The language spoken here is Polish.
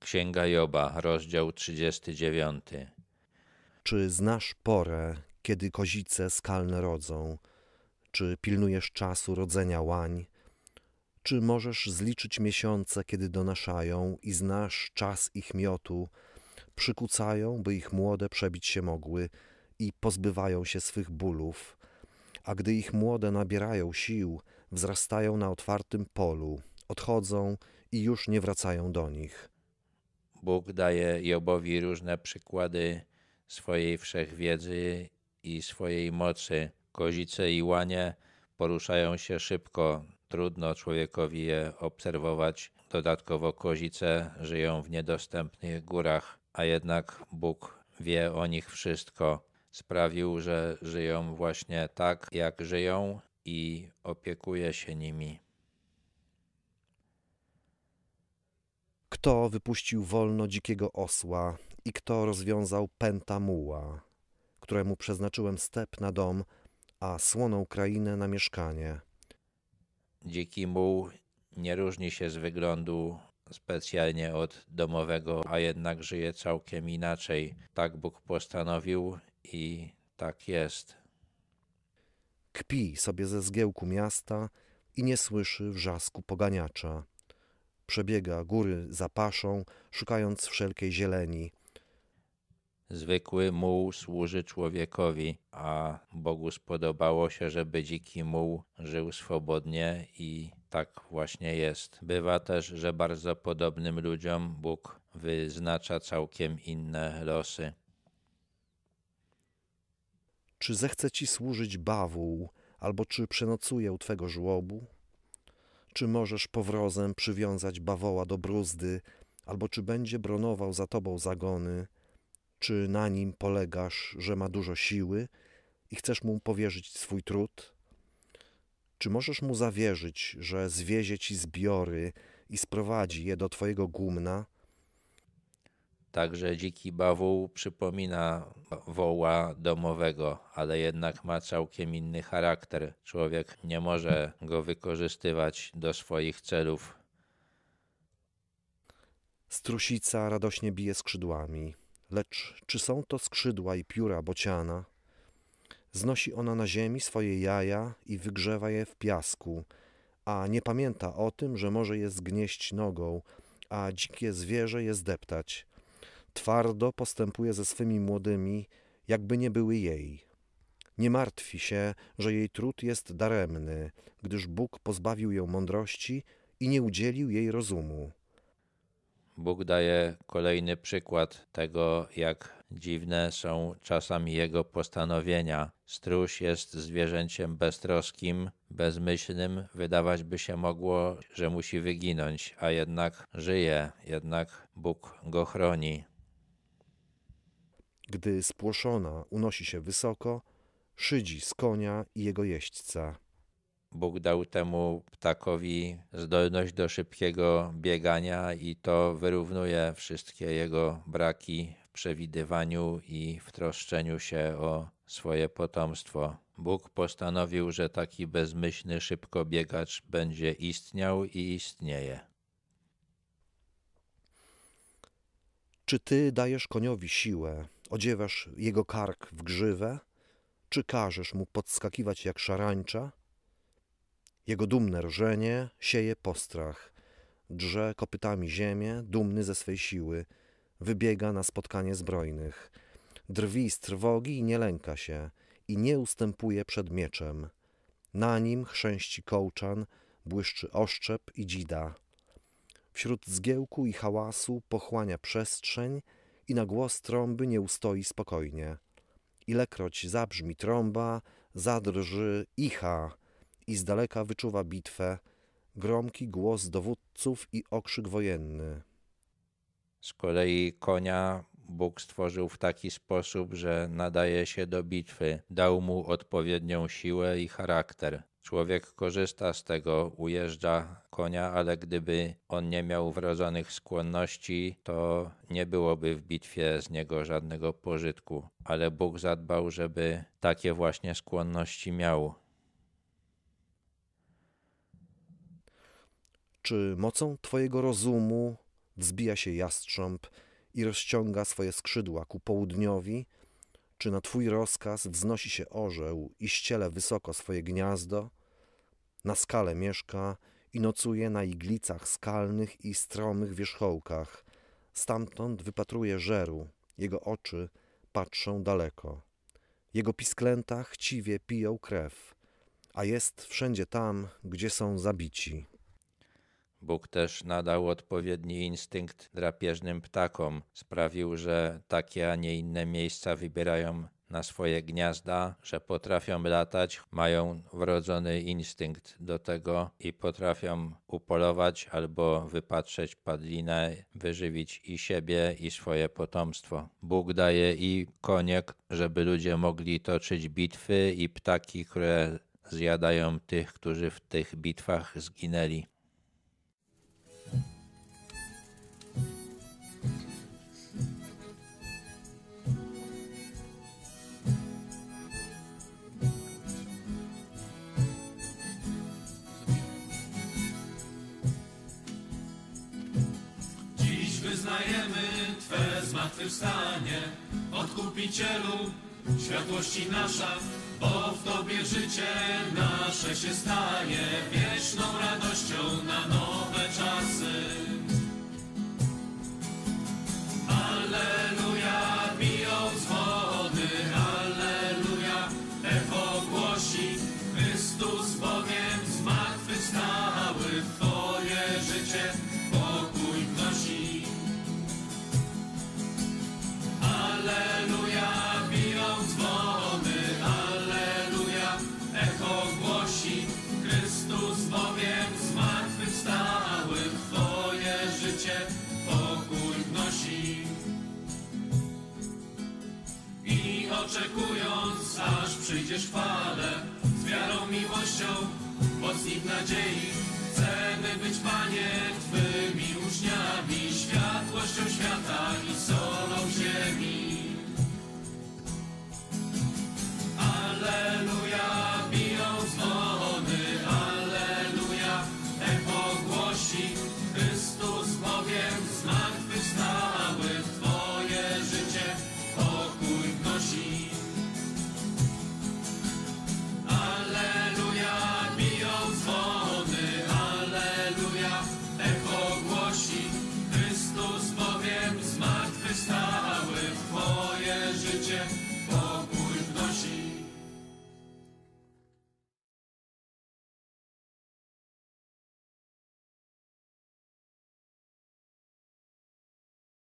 Księga Joba, rozdział 39. Czy znasz porę, kiedy kozice skalne rodzą? Czy pilnujesz czasu rodzenia łań? Czy możesz zliczyć miesiące, kiedy donaszają i znasz czas ich miotu? Przykucają, by ich młode przebić się mogły i pozbywają się swych bólów. A gdy ich młode nabierają sił, wzrastają na otwartym polu, odchodzą i już nie wracają do nich. Bóg daje Jobowi różne przykłady swojej wszechwiedzy i swojej mocy. Kozice i łanie poruszają się szybko, trudno człowiekowi je obserwować. Dodatkowo kozice żyją w niedostępnych górach, a jednak Bóg wie o nich wszystko. Sprawił, że żyją właśnie tak, jak żyją i opiekuje się nimi. Kto wypuścił wolno dzikiego osła i kto rozwiązał pęta muła, któremu przeznaczyłem step na dom, a słoną krainę na mieszkanie. Dziki muł nie różni się z wyglądu specjalnie od domowego, a jednak żyje całkiem inaczej. Tak Bóg postanowił i tak jest. Kpi sobie ze zgiełku miasta i nie słyszy wrzasku poganiacza. Przebiega góry za paszą, szukając wszelkiej zieleni. Zwykły muł służy człowiekowi, a Bogu spodobało się, żeby dziki muł żył swobodnie i tak właśnie jest. Bywa też, że bardzo podobnym ludziom Bóg wyznacza całkiem inne losy. Czy zechce ci służyć bawół, albo czy przenocuje u twego żłobu? Czy możesz powrozem przywiązać bawoła do bruzdy, albo czy będzie bronował za tobą zagony? Czy na nim polegasz, że ma dużo siły i chcesz mu powierzyć swój trud? Czy możesz mu zawierzyć, że zwiezie ci zbiory i sprowadzi je do twojego gumna? Także dziki bawół przypomina woła domowego, ale jednak ma całkiem inny charakter. Człowiek nie może go wykorzystywać do swoich celów. Strusica radośnie bije skrzydłami, lecz czy są to skrzydła i pióra bociana? Znosi ona na ziemi swoje jaja i wygrzewa je w piasku, a nie pamięta o tym, że może je zgnieść nogą, a dzikie zwierzę je zdeptać. Twardo postępuje ze swymi młodymi, jakby nie były jej. Nie martwi się, że jej trud jest daremny, gdyż Bóg pozbawił ją mądrości i nie udzielił jej rozumu. Bóg daje kolejny przykład tego, jak dziwne są czasami jego postanowienia. Struś jest zwierzęciem beztroskim, bezmyślnym. Wydawać by się mogło, że musi wyginąć, a jednak żyje, jednak Bóg go chroni. Gdy spłoszona unosi się wysoko, szydzi z konia i jego jeźdźca. Bóg dał temu ptakowi zdolność do szybkiego biegania i to wyrównuje wszystkie jego braki w przewidywaniu i w troszczeniu się o swoje potomstwo. Bóg postanowił, że taki bezmyślny szybkobiegacz będzie istniał i istnieje. Czy ty dajesz koniowi siłę, odziewasz jego kark w grzywę, czy każesz mu podskakiwać jak szarańcza? Jego dumne rżenie sieje postrach, drze kopytami ziemię, dumny ze swej siły, wybiega na spotkanie zbrojnych, drwi z trwogi i nie lęka się, i nie ustępuje przed mieczem. Na nim chrzęści kołczan, błyszczy oszczep i dzida. Wśród zgiełku i hałasu pochłania przestrzeń i na głos trąby nie ustoi spokojnie. Ilekroć zabrzmi trąba, zadrży icha i z daleka wyczuwa bitwę, gromki głos dowódców i okrzyk wojenny. Z kolei konia Bóg stworzył w taki sposób, że nadaje się do bitwy, dał mu odpowiednią siłę i charakter. Człowiek korzysta z tego, ujeżdża konia, ale gdyby on nie miał wrodzonych skłonności, to nie byłoby w bitwie z niego żadnego pożytku. Ale Bóg zadbał, żeby takie właśnie skłonności miał. Czy mocą Twojego rozumu wzbija się jastrząb i rozciąga swoje skrzydła ku południowi, czy na Twój rozkaz wznosi się orzeł i ściele wysoko swoje gniazdo, na skale mieszka i nocuje na iglicach skalnych i stromych wierzchołkach. Stamtąd wypatruje żeru, jego oczy patrzą daleko. Jego pisklęta chciwie piją krew, a jest wszędzie tam, gdzie są zabici. Bóg też nadał odpowiedni instynkt drapieżnym ptakom. Sprawił, że takie, a nie inne miejsca wybierają na swoje gniazda, że potrafią latać, mają wrodzony instynkt do tego i potrafią upolować albo wypatrzeć padlinę, wyżywić i siebie, i swoje potomstwo. Bóg daje i konie, żeby ludzie mogli toczyć bitwy, i ptaki, które zjadają tych, którzy w tych bitwach zginęli. Wyznajemy Twe zmartwychwstanie, Odkupicielu, światłości nasza, bo w Tobie życie nasze się stanie wieczną radością na nowe czasy. oczekując, aż przyjdziesz chwale, z wiarą, miłością, mocni w nadziei, chcemy być, Panie, Twymi uczniami.